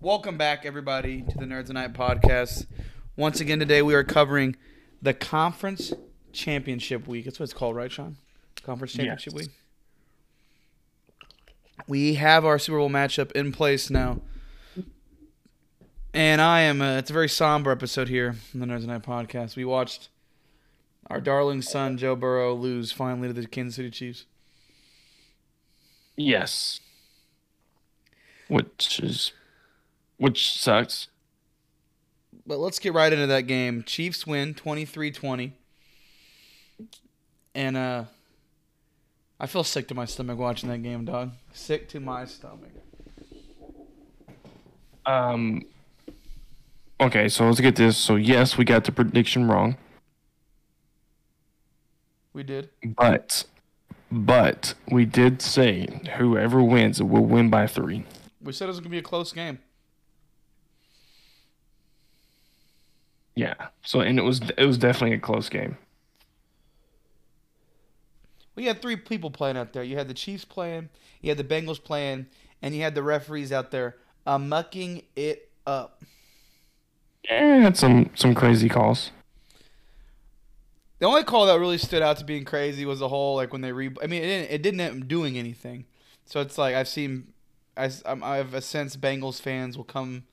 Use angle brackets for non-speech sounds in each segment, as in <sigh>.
Welcome back, everybody, to the Nerds at Night podcast. Once again, today we are covering the Conference Championship Week. That's what it's called, right, Shawn? Conference Championship Yes. Week. We have our Super Bowl matchup in place now. And I am, uh, it's a very somber episode here on the Nerds at Night podcast. We watched our darling son, Joe Burrow, lose finally to the Kansas City Chiefs. Yes. Which is which sucks. But let's get right into that game. Chiefs win 23-20. And uh I feel sick to my stomach watching that game, dog. Sick to my stomach. Um Okay, so let's get this. So yes, we got the prediction wrong, We did. but but we did say whoever wins will win by 3. We said it was gonna be a close game. Yeah. So and it was it was definitely a close game. We had three people playing out there. You had the Chiefs playing, you had the Bengals playing, and you had the referees out there uh, mucking it up. Yeah, I had some some crazy calls. The only call that really stood out to being crazy was the whole like when they re. I mean, it didn't, it didn't end up doing anything. So it's like I've seen, I I have a sense Bengals fans will come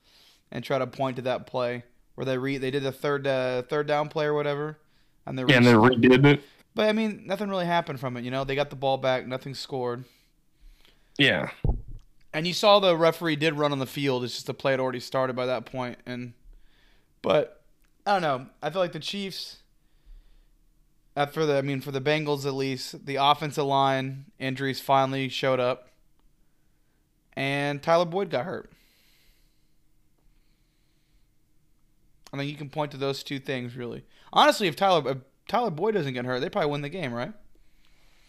and try to point to that play where they re they did the third uh, third down play or whatever, and they Yeah, and they re- redid it. but I mean nothing really happened from it. You know they got the ball back, nothing scored, Yeah. and you saw the referee did run on the field. It's just the play had already started by that point, and but I don't know. I feel like the Chiefs. Uh, for the, I mean, for the Bengals at least, the offensive line injuries finally showed up, and Tyler Boyd got hurt. I think you can point to those two things really. Honestly, if Tyler if Tyler Boyd doesn't get hurt, they probably win the game, right?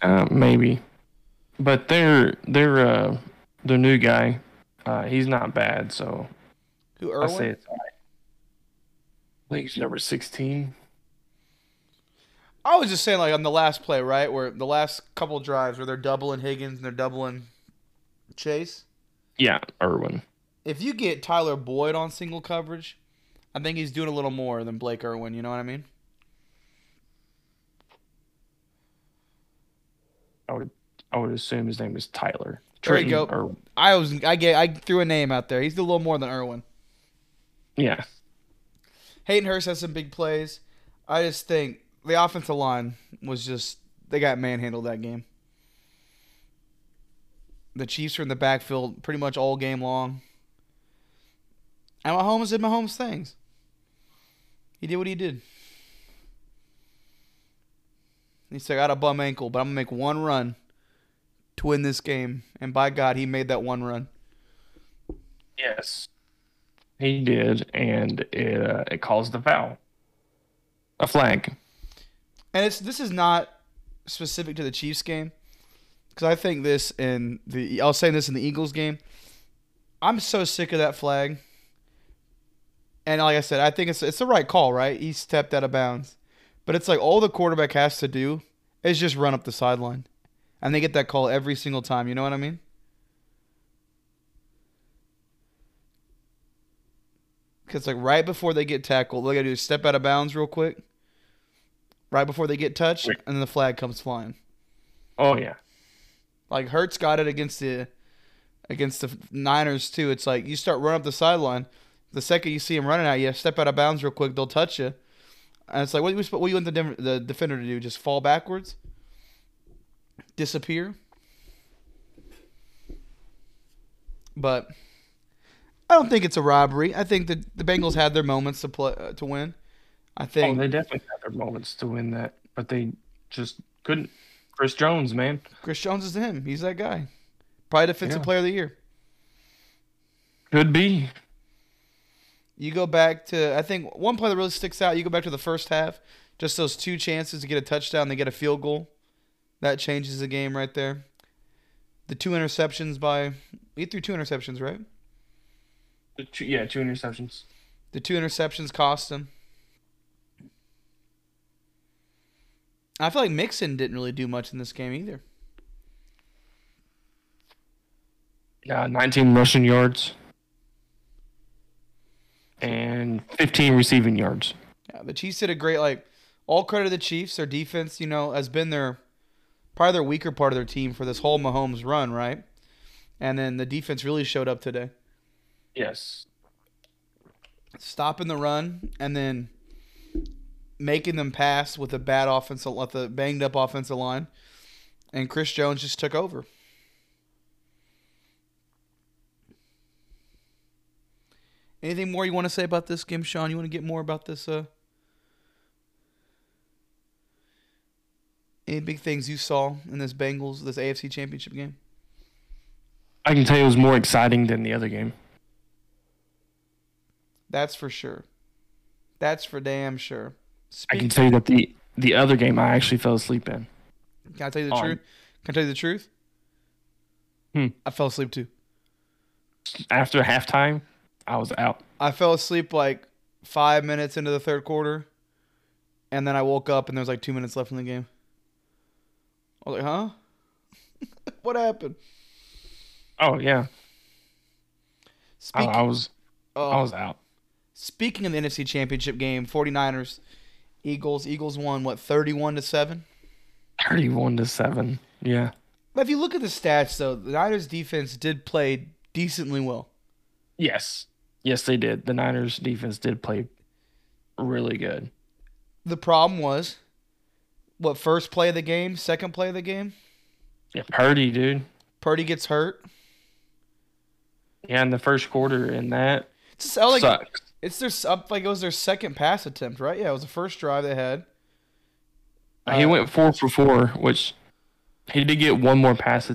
Uh, maybe. But their their uh their new guy, uh he's not bad, so Who I say Irwin? it's right. I think he's number 16. I was just saying, like on the last play, right, where the last couple drives where they're doubling Higgins and they're doubling Chase. Yeah, Irwin. If you get Tyler Boyd on single coverage, I think he's doing a little more than Blake Irwin. You know what I mean? I would I would assume his name is Tyler. There you go. Irwin. I was I get I threw a name out there. He's doing a little more than Irwin. Yeah. Hayden Hurst has some big plays. I just think the offensive line was just they got manhandled that game. The Chiefs were in the backfield pretty much all game long. And Mahomes did Mahomes things. He did what he did. He said, I got a bum ankle, but I'm gonna make one run to win this game. And by God, he made that one run. Yes. He did and it uh, it caused the foul. A flag. and it's this is not specific to the Chiefs game because I think this in the I was saying this in the Eagles game. I'm so sick of that flag. And like I said, I think it's it's the right call, right? He stepped out of bounds, but it's like all the quarterback has to do is just run up the sideline, and they get that call every single time. You know what I mean? Because like right before they get tackled, they gotta do is step out of bounds real quick, right before they get touched, and then the flag comes flying. Oh yeah. Like Hurts got it against the against the Niners too. It's like you start running up the sideline, the second you see him running at you, step out of bounds real quick, they'll touch you, and it's like what do you what do you want the the defender to do? Just fall backwards, disappear. But I don't think it's a robbery. I think that the Bengals had their moments to play uh, to win. I Oh, think they definitely had their moments to win that, but they just couldn't. Chris Jones, man. Chris Jones is him. He's that guy. Probably defensive Yeah. player of the year. Could be. You go back to I think one play that really sticks out. You go back to the first half, just those two chances to get a touchdown, they get a field goal. That changes the game right there. The two interceptions by he threw two interceptions, right? The two- Yeah, two interceptions. The two interceptions cost him. I feel like Mixon didn't really do much in this game either. Yeah, 19 rushing yards. And 15 receiving yards. Yeah, the Chiefs did a great like all credit to the Chiefs. Their defense, you know, has been their probably their weaker part of their team for this whole Mahomes run, right? And then the defense really showed up today. Yes. Stopping the run and then making them pass with a bad offensive with a banged up offensive line. And Chris Jones just took over. Anything more you want to say about this game, Shawn? You want to get more about this uh Any big things you saw in this Bengals, this AFC Championship game? I can tell you it was more exciting than the other game. That's for sure. That's for damn sure. I can tell you that the the other game I actually fell asleep in. Can I tell you the On. truth? Can I tell you the truth? Hmm. I fell asleep too. After halftime, I was out. I fell asleep like five minutes into the third quarter, and then I woke up and there was like two minutes left in the game. I was like, huh? <laughs> what happened? Oh yeah, I, I was oh, I was out. Speaking of the NFC Championship game, 49ers, Eagles. Eagles won, what, 31 to 7? Thirty-one to seven. Yeah. But if you look at the stats, though, the Niners defense did play decently well. Yes. Yes, they did. The Niners defense did play really good. The problem was, what, first play of the game, second play of the game? Yeah, Purdy, dude. Purdy gets hurt. Yeah, in the first quarter, and that It's just, oh, like, sucks. it's their, up, like, it was their second pass attempt, right? Yeah, it was the first drive they had. he Uh, went four for four, which he did get one more pass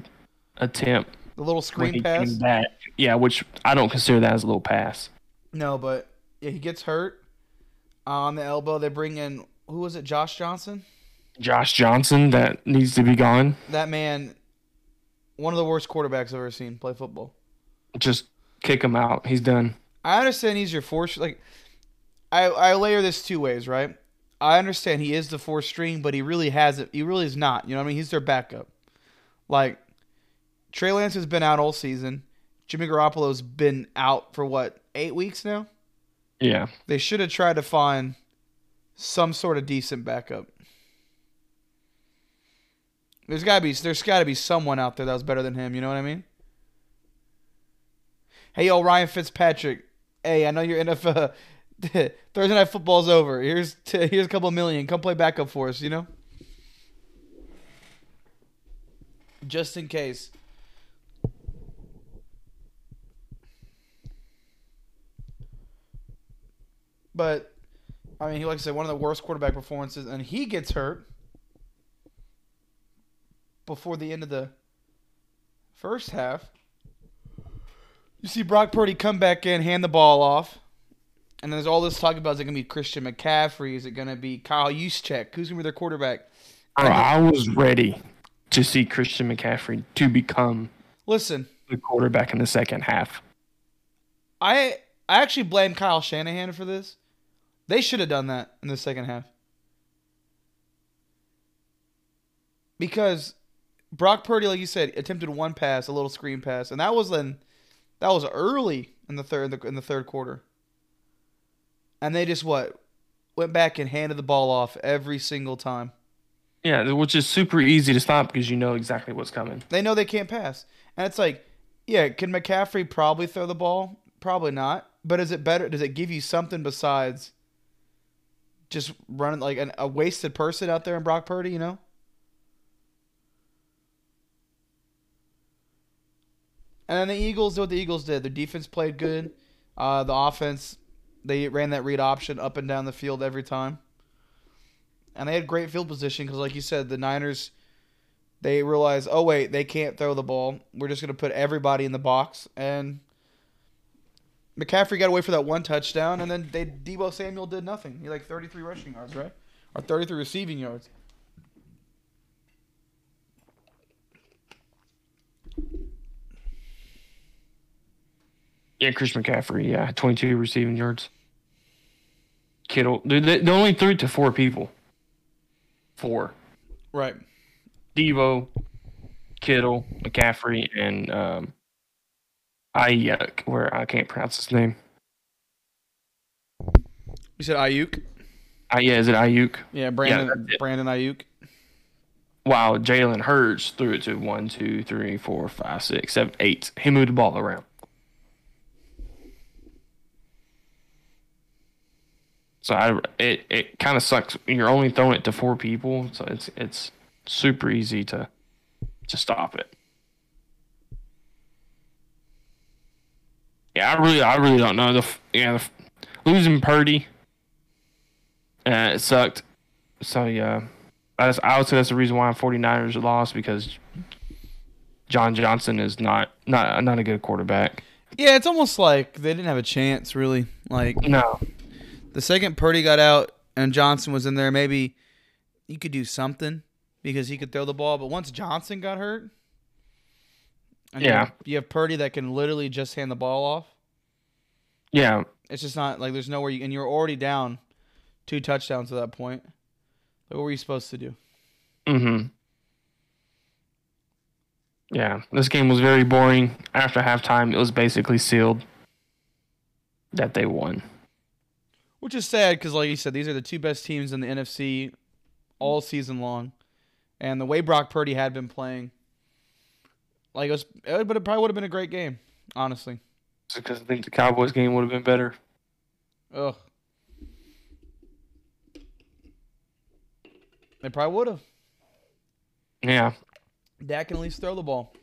attempt The little screen pass. back. Yeah, which I don't consider that as a little pass. No, but yeah, he gets hurt uh, on the elbow. They bring in who was it? Josh Johnson. Josh Johnson, that needs to be gone. That man, one of the worst quarterbacks I've ever seen play football. Just kick him out. He's done. I understand he's your fourth. Like, I I layer this two ways, right? I understand he is the fourth string, but he really hasn't. He really is not. You know what I mean? He's their backup. Like, Trey Lance has been out all season. Jimmy Garoppolo's been out for what eight weeks now. Yeah. They should have tried to find some sort of decent backup. There's gotta be there's gotta be someone out there that was better than him. You know what I mean? Hey, yo, Ryan Fitzpatrick. Hey, I know you're NFL. <laughs> Thursday night football's over. Here's t- here's a couple million. Come play backup for us. You know. Just in case. But I mean, he like I said, one of the worst quarterback performances, and he gets hurt before the end of the first half. You see Brock Purdy come back in, hand the ball off, and then there's all this talk about is it gonna be Christian McCaffrey? Is it gonna be Kyle Juszczyk? Who's gonna be their quarterback? Bro, I was ready to see Christian McCaffrey to become Listen, the quarterback in the second half. I I actually blame Kyle Shanahan for this. They should have done that in the second half. Because Brock Purdy, like you said, attempted one pass, a little screen pass, and that was then that was early in the third in the third quarter. And they just what went back and handed the ball off every single time. Yeah, which is super easy to stop because you know exactly what's coming. They know they can't pass. And it's like, yeah, can McCaffrey probably throw the ball? Probably not. But is it better? Does it give you something besides just running like an, a wasted person out there in Brock Purdy, you know? And then the Eagles did what the Eagles did. Their defense played good. Uh, the offense, they ran that read option up and down the field every time. And they had great field position because, like you said, the Niners they realized, oh wait, they can't throw the ball. We're just gonna put everybody in the box, and McCaffrey got away for that one touchdown, and then they Deebo Samuel did nothing. He like 33 rushing yards, right, or 33 receiving yards. Yeah, Chris McCaffrey. Yeah, 22 receiving yards. Kittle, dude, they, they only threw to four people. Four. Right. Deebo, Kittle, McCaffrey, and um, Aiyuk, where I can't pronounce his name. You said Aiyuk. Uh, yeah, is it Aiyuk? Yeah, Brandon. it. Brandon Aiyuk. While Jalen Hurts threw it to one, two, three, four, five, six, seven, eight. He moved the ball around. So I, it it kind of sucks. You're only throwing it to four people, so it's it's super easy to to stop it. Yeah, I really I really don't know the yeah the, losing Purdy. Uh, it sucked. So yeah, that's, I would say that's the reason why 49ers lost because John Johnson is not not not a good quarterback. Yeah, it's almost like they didn't have a chance, really. Like No, the second Purdy got out and Johnson was in there, maybe you could do something because he could throw the ball. But once Johnson got hurt, and you Yeah. have- you have Purdy that can literally just hand the ball off. yeah, It's just not like there's nowhere you and you're already down two touchdowns at that point. Like, what were you supposed to do? mm-hmm. Yeah, this game was very boring. After halftime, it was basically sealed that they won. Which is sad because, like you said, these are the two best teams in the NFC all season long, and the way Brock Purdy had been playing, like it was, it but it probably would have been a great game, honestly. Because I think the Cowboys game would have been better. Ugh. They probably would have. Yeah. Dak can at least throw the ball.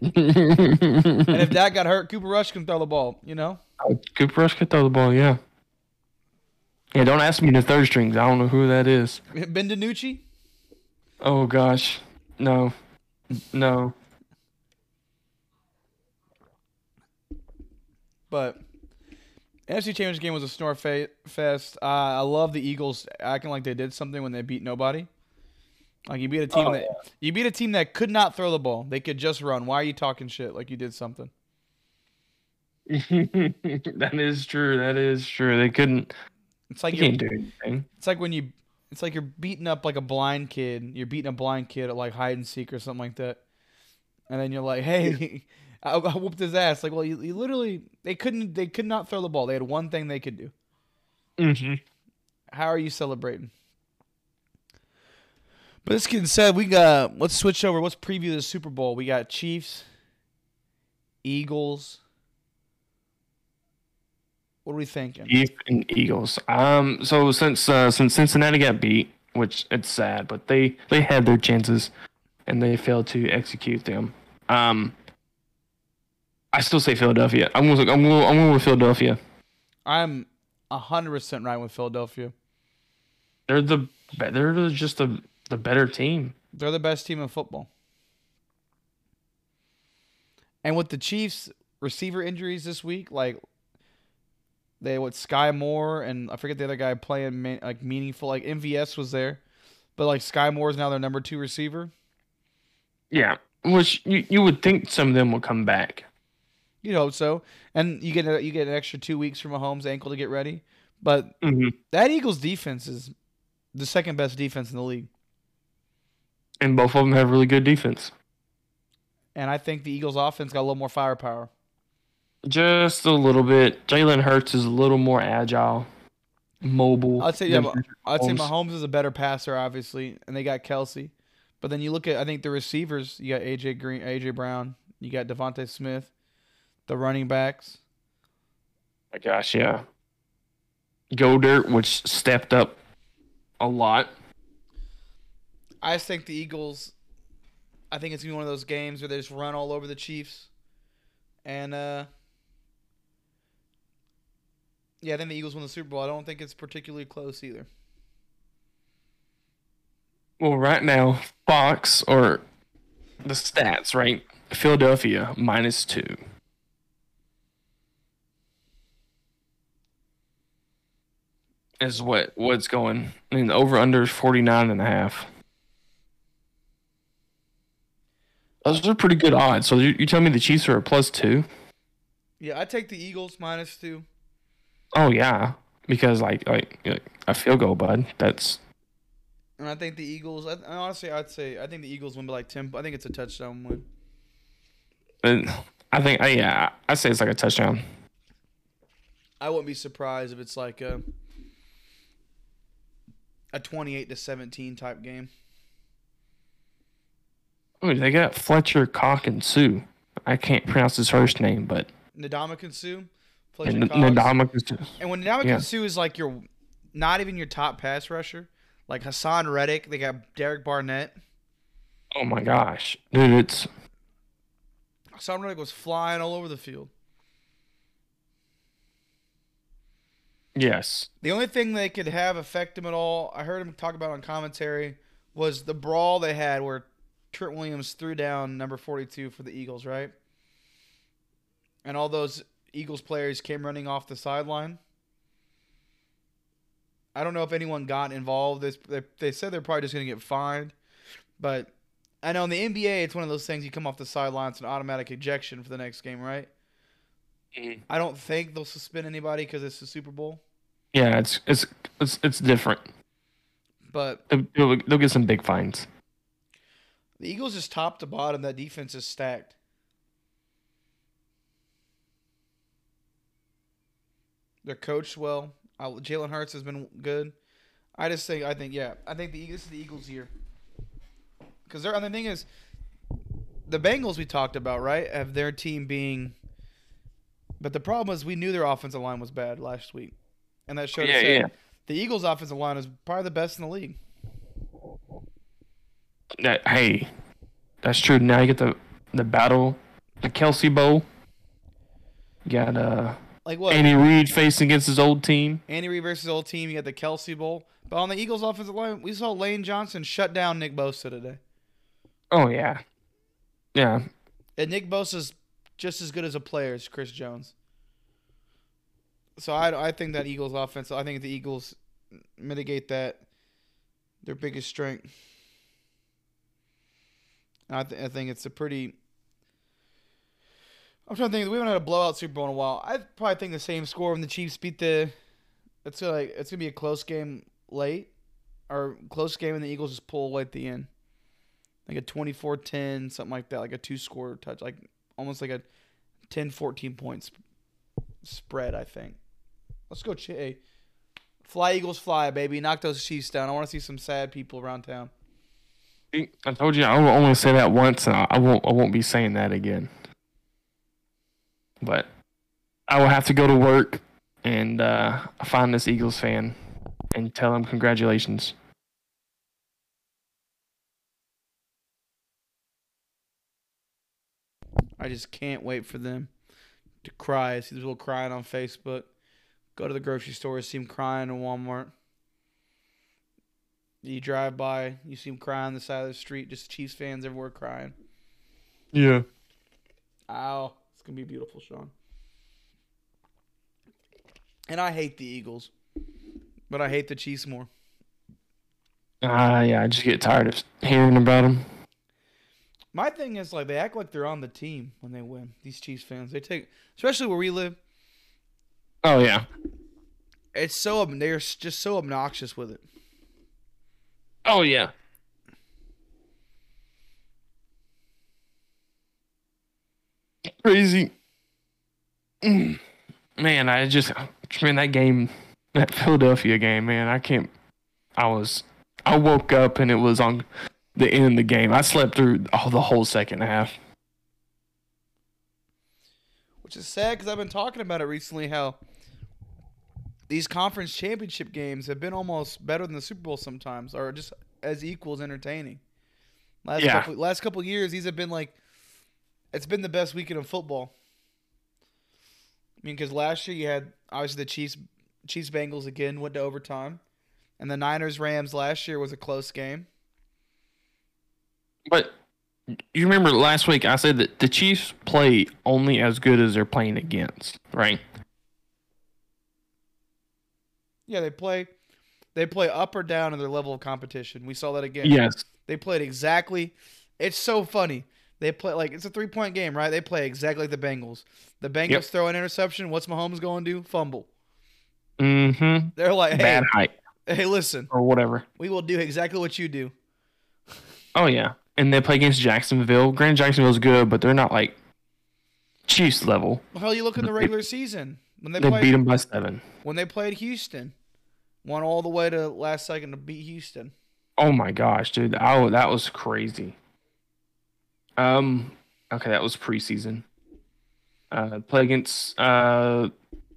and <laughs> And if Dak got hurt, Cooper Rush can throw the ball, you know? Uh, Cooper Rush could throw the ball, yeah. Yeah, don't ask me the third strings. I don't know who that is. <laughs> Ben DiNucci? Oh gosh, no, no. But NFC Championship game was a snore fe- fest. Uh, I love the Eagles acting like they did something when they beat nobody. Like you beat a team Oh, that you beat a team that could not throw the ball. They could just run. Why are you talking shit like you did something? <laughs> that is true. That is true. They couldn't. It's like you're, can't do anything. it's like when you it's like you're beating up like a blind kid. You're beating a blind kid at like hide and seek or something like that. And then you're like, <laughs> "Hey, I, I whooped his ass." Like, well, you, you literally they couldn't they could not throw the ball. They had one thing they could do. Mm-hmm. How are you celebrating? But this getting said, we got let's switch over. Let's preview the Super Bowl. We got Chiefs, Eagles. What are we thinking? Chiefs and Eagles. Um. So since uh, since Cincinnati got beat, which it's sad, but they they had their chances, and they failed to execute them. Um. I still say Philadelphia. I'm going. I'm going. I'm going with Philadelphia. I'm hundred percent right with Philadelphia. They're the. be- They're just the the better team. They're the best team in football. And with the Chiefs receiver injuries this week, like they what Skyy Moore and I forget the other guy playing ma- like meaningful. Like MVS was there, but like Skyy Moore is now their number two receiver. Yeah. Which you you would think some of them will come back. You'd hope so. And you get a, you get an extra two weeks from Mahomes' ankle to get ready. But Mm-hmm. that Eagles defense is the second best defense in the league. And both of them have really good defense. And I think the Eagles offense got a little more firepower. Just a little bit. Jalen Hurts is a little more agile, mobile. I'd say yeah, I'd say Mahomes. Is a better passer, obviously, and they got Kelce. But then you look at I think the receivers, you got AJ Green, AJ Brown, you got DeVonta Smith, the running backs. My gosh, yeah. Goedert, which stepped up a lot. I just think the Eagles. I think it's gonna be one of those games where they just run all over the Chiefs, and uh, yeah, I think the Eagles win the Super Bowl. I don't think it's particularly close either. Well, right now, Fox or the stats, right? Philadelphia minus two. Is what what's going. I mean, the over under is 49 and a half. Those are pretty good odds. So you, you tell me the Chiefs are a plus two? Yeah, I take the Eagles minus two. Oh yeah, because like like, like a field goal, bud. That's And I think the Eagles. I, honestly, I'd say I think the Eagles win by like ten. I think it's a touchdown win. and I think uh, yeah, I say it's like a touchdown. I wouldn't be surprised if it's like a a 28 to 17 type game. Ooh, they got Fletcher Cox and Suh. I can't pronounce his first name, but Ndamukong Fletcher and Cox. Ndamukong And when Ndamukong Yeah. Suh is like your, not even your top pass rusher, like Haason Reddick, they got Derek Barnett. Oh my gosh, dude, it's Haason Reddick was flying all over the field. Yes. The only thing they could have affect him at all, I heard him talk about on commentary, was the brawl they had where Trent Williams threw down number 42 for the Eagles, right? And all those Eagles players came running off the sideline. I don't know if anyone got involved. They, they, they said they're probably just going to get fined. But I know in the NBA, it's one of those things you come off the sideline, it's an automatic ejection for the next game, right? Mhm. I don't think they'll suspend anybody because it's the Super Bowl. Yeah, it's it's it's it's different. But They'll, they'll they'll get some big fines. The Eagles is top to bottom. That defense is stacked. They're coached well. Uh, Jalen Hurts has been good. I just think I think yeah I think the Eagles this is the Eagles year because they're and the thing is the Bengals we talked about right have their team being but the problem is we knew their offensive line was bad last week and that showed Yeah, us that yeah. the Eagles offensive line is probably the best in the league. That hey, that's true. Now you get the the battle, the Kelce Bowl. You got uh Like what? Andy Reid facing against his old team. Andy Reid versus old team. You got the Kelce Bowl. But on the Eagles' offensive line, we saw Lane Johnson shut down Nick Bosa today. Oh yeah, yeah. And Nick Bosa's just as good as a player as Chris Jones. So I, I think that Eagles' offense, I think the Eagles mitigate that, their biggest strength. I, th- I think it's a pretty. I'm trying to think. We haven't had a blowout Super Bowl in a while. I probably think the same score when the Chiefs beat the. It's gonna like it's gonna be a close game late, or close game and the Eagles just pull away at the end, like a 24-10, something like that, like a two score touch, like almost like a 10, 14 points spread. I think. Let's go, Ch- hey, fly Eagles fly, baby! Knock those Chiefs down. I want to see some sad people around town. I told you I will only say that once, and I I won't. I won't be saying that again. But I will have to go to work and uh, find this Eagles fan and tell him congratulations. I just can't wait for them to cry. I see people crying on Facebook. Go to the grocery store, see them crying in Walmart. You drive by, you see them crying on the side of the street. Just Chiefs fans everywhere crying. Yeah. Ow, it's gonna be beautiful, Shawn. And I hate the Eagles, but I hate the Chiefs more. Ah, yeah. I just get tired of hearing about them. My thing is like they act like they're on the team when they win. These Chiefs fans, they take, especially where we live. Oh yeah. It's so they're just so obnoxious with it. Oh yeah. Crazy. <clears throat> Man, I just man that game, that Philadelphia game, man. I can't. I was. I woke up and it was on the end of the game. I slept through all the whole second half. Which is sad because I've been talking about it recently. How these conference championship games have been almost better than the Super Bowl sometimes, or just as equal as entertaining. Last Yeah. couple, last couple years, these have been like, it's been the best weekend of football. I mean, because last year you had obviously the Chiefs, Chiefs Bengals again went to overtime, and the Niners Rams last year was a close game. But you remember last week I said that the Chiefs play only as good as they're playing against, right? Yeah, they play, they play up or down in their level of competition. We saw that again. Yes. They played exactly. It's so funny. They play like it's a three point game, right? They play exactly like the Bengals. The Bengals Yep. throw an interception. What's Mahomes going to do? Fumble. Mm-hmm. They're like, hey, Bad height hey, listen, or whatever. we will do exactly what you do. Oh yeah, and they play against Jacksonville. Granted, Jacksonville's good, but they're not like Chiefs level. Hell, you look in the regular <laughs> season when they They played beat them by seven. when they played Houston. won all the way to last second to beat Houston. Oh my gosh, dude. Oh, that was crazy. Um, okay, that was preseason. Uh, play against uh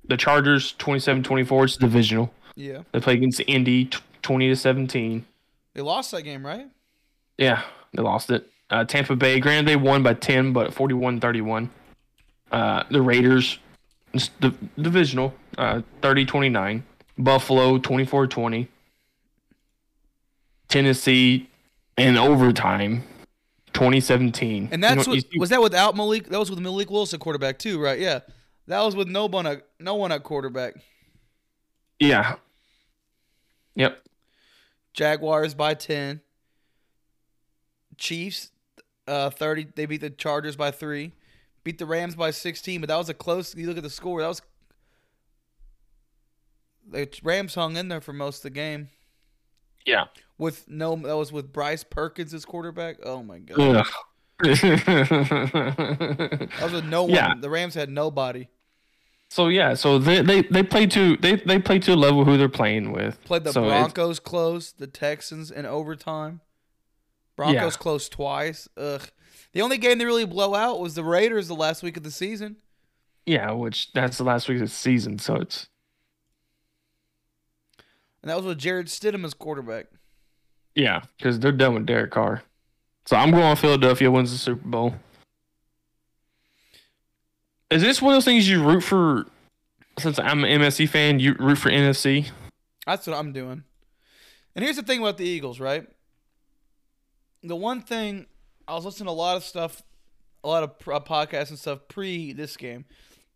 the Chargers 27-24. It's divisional. Yeah. They play against Indy tw- 20 to 17. They lost that game, right? Yeah, they lost it. Uh, Tampa Bay, granted they won by 10, but 41-31. Uh, the Raiders, the divisional, uh, 30-29. Buffalo 24-20. Tennessee in overtime 2017. And that's You know, what, you- was that without Malik? That was with Malik Wilson quarterback too, right? Yeah. That was with no one at no one at quarterback. yeah. Yep. Jaguars by ten. Chiefs, uh, thirty. They beat the Chargers by three. Beat the Rams by sixteen, but that was a close. You look at the score. That was the Rams hung in there for most of the game Yeah. with no. That was with Bryce Perkins as quarterback. Oh my god. Ugh. That was with no <laughs> one. Yeah. The Rams had nobody. so yeah, so they they they play to they they play to a level who they're playing with. Played the So Broncos close, the Texans in overtime. Broncos close twice. Ugh. The only game they really blow out was the Raiders the last week of the season. Yeah, which that's the last week of the season, so it's And that was with Jarrett Stidham as quarterback. yeah, because they're done with Derek Carr. So I'm going Philadelphia wins the Super Bowl. Is this one of those things you root for? Since I'm an NFC fan, you root for NFC. That's what I'm doing. And here's the thing about the Eagles, right? The one thing I was listening to a lot of stuff, a lot of uh, podcasts and stuff pre this game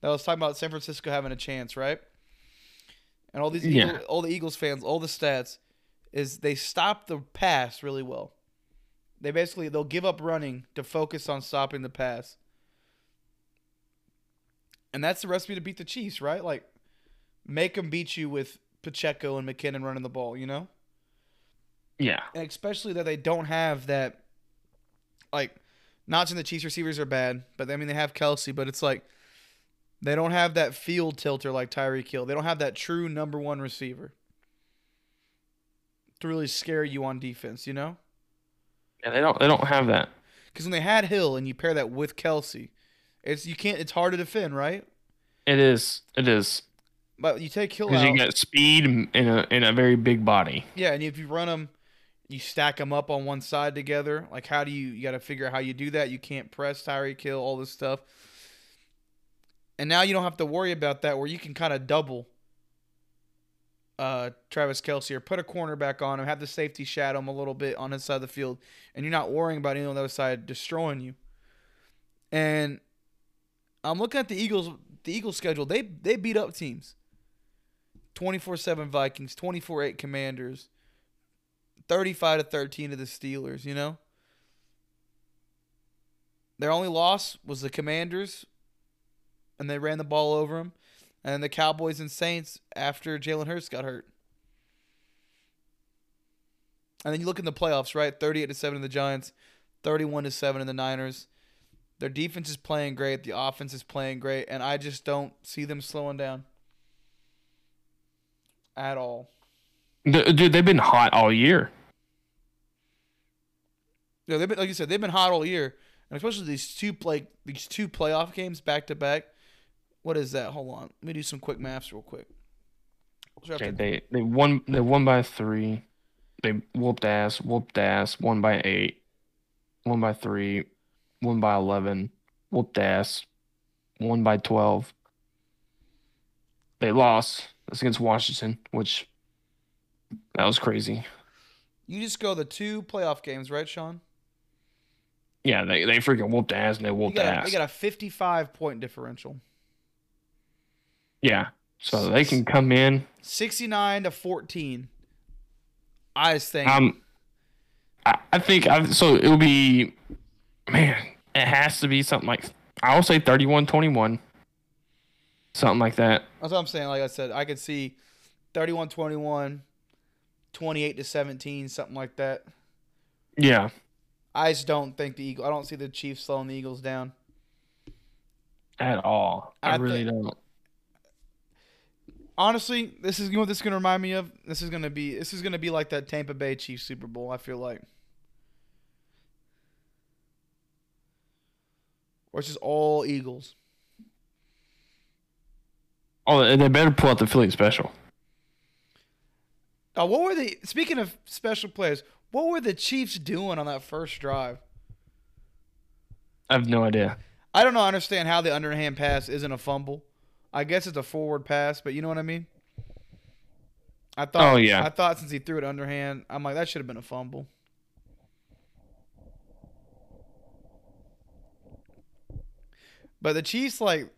that was talking about San Francisco having a chance, right? And all these Yeah. Eagle, all the Eagles fans, all the stats is they stop the pass really well. They basically they'll give up running to focus on stopping the pass. And that's the recipe to beat the Chiefs, right? Like make them beat you with Pacheco and McKinnon running the ball, you know? Yeah, And especially that they don't have that, like, not saying the Chiefs receivers are bad, but I mean, they have Kelce, but it's like they don't have that field tilter like Tyreek Hill. They don't have that true number one receiver to really scare you on defense, you know? yeah, they don't they don't have that. Because when they had Hill and you pair that with Kelce, it's you can't. It's hard to defend, right? It is it is But you take Hill because you got speed in a in a very big body. Yeah, and if you run them, you stack them up on one side together. Like, how do you? You got to figure out how you do that. You can't press Tyreek Hill all this stuff. And now you don't have to worry about that, where you can kind of double uh, Travis Kelce or put a cornerback on him, have the safety shadow him a little bit on his side of the field, and you're not worrying about anyone on the other side destroying you. And I'm looking at the Eagles. The Eagles schedule. They they beat up teams. 24-7 Vikings, 24-8 Commanders, 35 to 13 to the Steelers, you know? Their only loss was the Commanders and they ran the ball over them and the Cowboys and Saints after Jalen Hurts got hurt. And then you look in the playoffs, right? 38 to 7 in the Giants, 31 to 7 in the Niners. Their defense is playing great, the offense is playing great, and I just don't see them slowing down at all. Dude, they've been hot all year. Yeah, they've been like you said, they've been hot all year, and especially these two like these two playoff games back to back. What is that? Hold on, let me do some quick maths real quick. Okay, they they won they won by three. They whooped ass, whooped ass, won by eight, won by three, won by eleven, whooped ass, won by twelve. They lost. That's against Washington, which that was crazy. You just go the two playoff games, right, Shawn? Yeah, they, they freaking whooped ass and they whooped got a, ass. they got a 55 point differential, yeah. So they can come in. 69 to 14. I just think Um I, I think I so it'll be man, it has to be something like I'll say 31-21. Something like that. that's what I'm saying. Like I said, I could see 31 21, 28 to 17, something like that. Yeah. I just don't think the Eagle. I don't see the Chiefs slowing the Eagles down. At all. I, I really think- don't. Honestly, this is you know what this is gonna remind me of. This is gonna be this is gonna be like that Tampa Bay Chiefs Super Bowl. I feel like, or it's just all Eagles. Oh, they better pull out the Philly special. Uh, what were the speaking of special players? What were the Chiefs doing on that first drive? I have no idea. I don't know. Understand how the underhand pass isn't a fumble. I guess it's a forward pass, but you know what I mean. I thought. Oh, yeah. I thought since he threw it underhand, I'm like that should have been a fumble. But the Chiefs like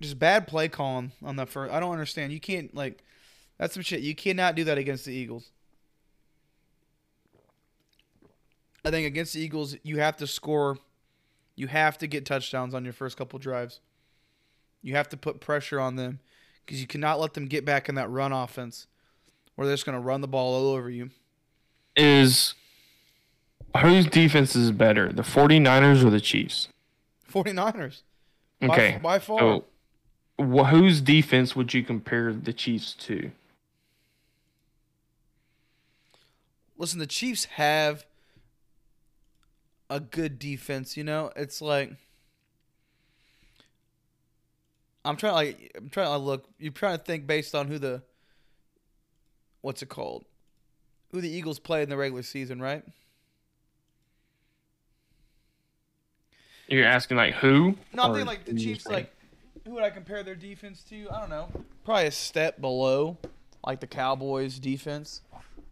just bad play calling on that first. I don't understand. You can't like that's some shit. You cannot do that against the Eagles. I think against the Eagles, you have to score. You have to get touchdowns on your first couple drives. You have to put pressure on them because you cannot let them get back in that run offense where they're just going to run the ball all over you. Is whose defense is better, the 49ers or the Chiefs? 49ers. By- Okay. By, far. So, wh- whose defense would you compare the Chiefs to? Listen, the Chiefs have a good defense. You know, it's like I'm trying. Like I'm trying to look. You're trying to think based on who the what's it called? Who the Eagles play in the regular season, right? You're asking like who? No, I'm thinking like the Chiefs. Like, who would I compare their defense to? I don't know. Probably a step below, like the Cowboys' defense.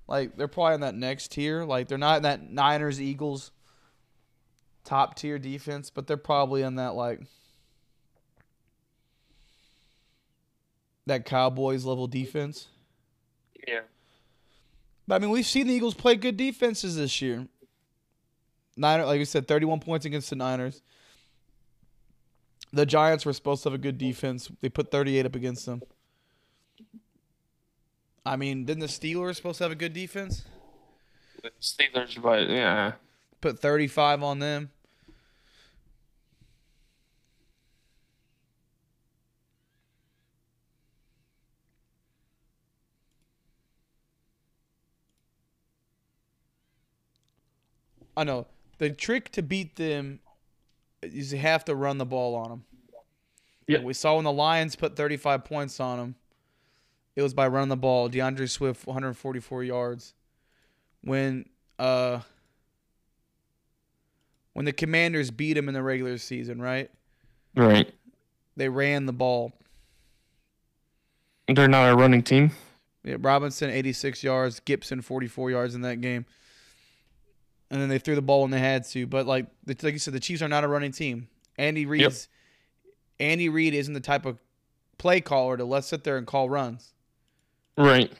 Like they're probably in that next tier. Like they're not in that Niners Eagles top tier defense, but they're probably in that like that Cowboys level defense. yeah. But I mean, we've seen the Eagles play good defenses this year. Niner, like we said, 31 points against the Niners. The Giants were supposed to have a good defense. They put 38 up against them. I mean, didn't the Steelers supposed to have a good defense? The Steelers, but yeah. Put 35 on them. I know. The trick to beat them is you have to run the ball on them. Yep. We saw when the Lions put 35 points on them, it was by running the ball. D'Andre Swift, 144 yards. When uh when the Commanders beat him in the regular season, right? Right. They ran the ball. They're not a running team. Yeah, Robinson 86 yards, Gibson 44 yards in that game. And then they threw the ball when they had to. But like like you said, the Chiefs are not a running team. Andy Reid's Andy Reid isn't the type of play caller to let's sit there and call runs. Right.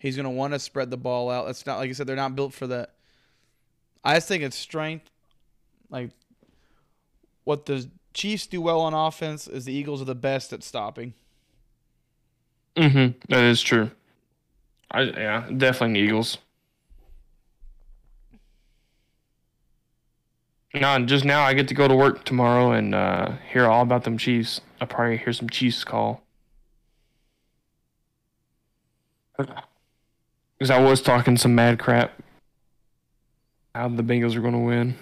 He's gonna want to spread the ball out. It's not like I said, they're not built for that. I just think it's strength. Like what the Chiefs do well on offense is the Eagles are the best at stopping. Mm-hmm. That is true. I yeah, definitely Eagles. No, just now I get to go to work tomorrow and uh, hear all about them Chiefs. I probably hear some Chiefs call. Because I was talking some mad crap. How the Bengals are going to win.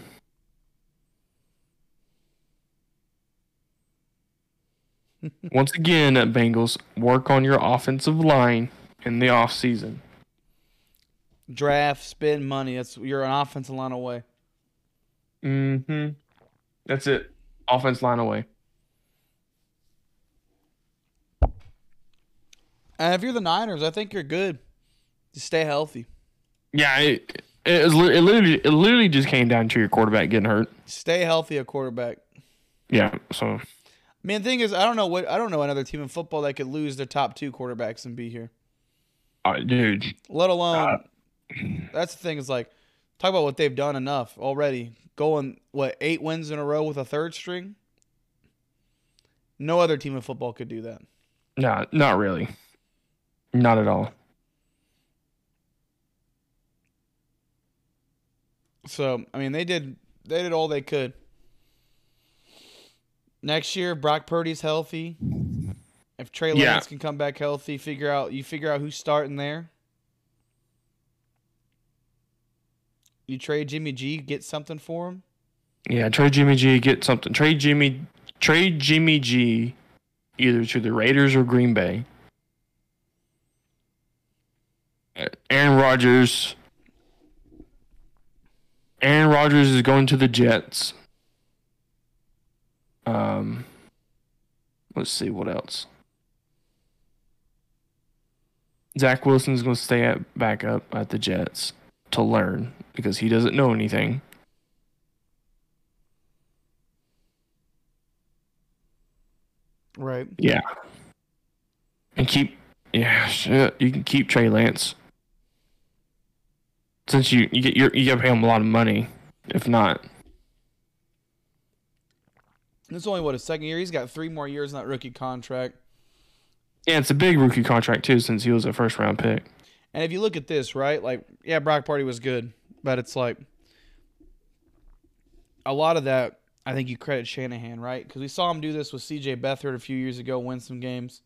<laughs> Once again, at Bengals, work on your offensive line in the off season. Draft, spend money. That's you're an offensive line away. Mm-hmm. That's it. Offense line away. And if you're the Niners, I think you're good. Just stay healthy. Yeah, it, it, was, it literally it literally just came down to your quarterback getting hurt. Stay healthy a quarterback. Yeah, so I mean, the thing is, I don't know what I don't know another team in football that could lose their top two quarterbacks and be here. uh, dude, Let alone, that's the thing is like, talk about what they've done enough already. Going what eight wins in a row with a third string. No other team in football could do that. no, not really, not at all. So I mean, they did they did all they could. next year, Brock Purdy's healthy. If Trey Yeah. Lance can come back healthy, figure out you figure out who's starting there. You trade Jimmy G, get something for him. Yeah, trade Jimmy G, get something. Trade Jimmy, trade Jimmy G, either to the Raiders or Green Bay. Uh, Aaron Rodgers. Aaron Rodgers is going to the Jets. Um, let's see what else. Zach Wilson's going to stay at backup at the Jets to learn because he doesn't know anything. Right. Yeah. And keep yeah, shit. You can keep Trey Lance. Since you you get you you gotta pay him a lot of money. If not. Is only what a second year. He's got three more years in that rookie contract. Yeah, it's a big rookie contract too, since he was a first round pick. And if you look at this, right, like yeah, Brock Purdy was good, but it's like a lot of that. I think you credit Shanahan, right? Because we saw him do this with C.J. Beathard a few years ago, win some games.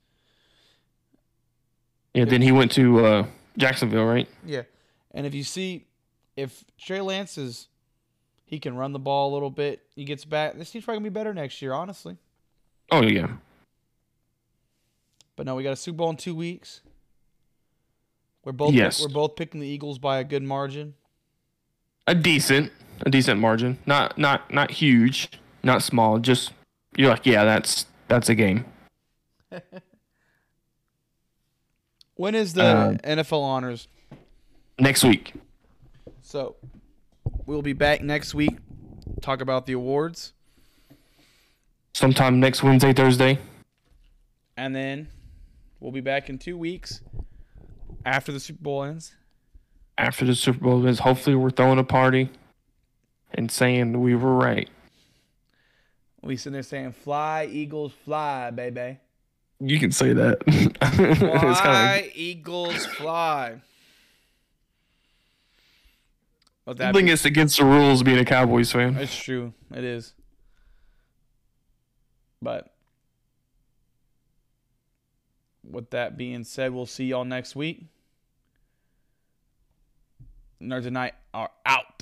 Yeah, then he went to uh, Jacksonville, right? Yeah, and if you see, if Trey Lance is, he can run the ball a little bit. He gets back. This team's probably gonna be better next year, honestly. Oh yeah. But no, we got a Super Bowl in two weeks. We're both Yes. we're both picking the Eagles by a good margin. A decent a decent margin. Not not not huge, not small, just you're like, yeah, that's that's a game. <laughs> When is the Um, NFL honors? Next week. So we'll be back next week. Talk about the awards, Sometime next Wednesday, Thursday. and then we'll be back in two weeks after the Super Bowl ends. after the Super Bowl is hopefully we're throwing a party and saying we were right. We sitting there saying, "Fly, Eagles, fly, baby! You can say that. <laughs> it's Fly, kind Eagles, fly." But that I think it's against the rules being a Cowboys fan. It's true. It is. But with that being said, we'll see y'all next week. Nerds at Night are out.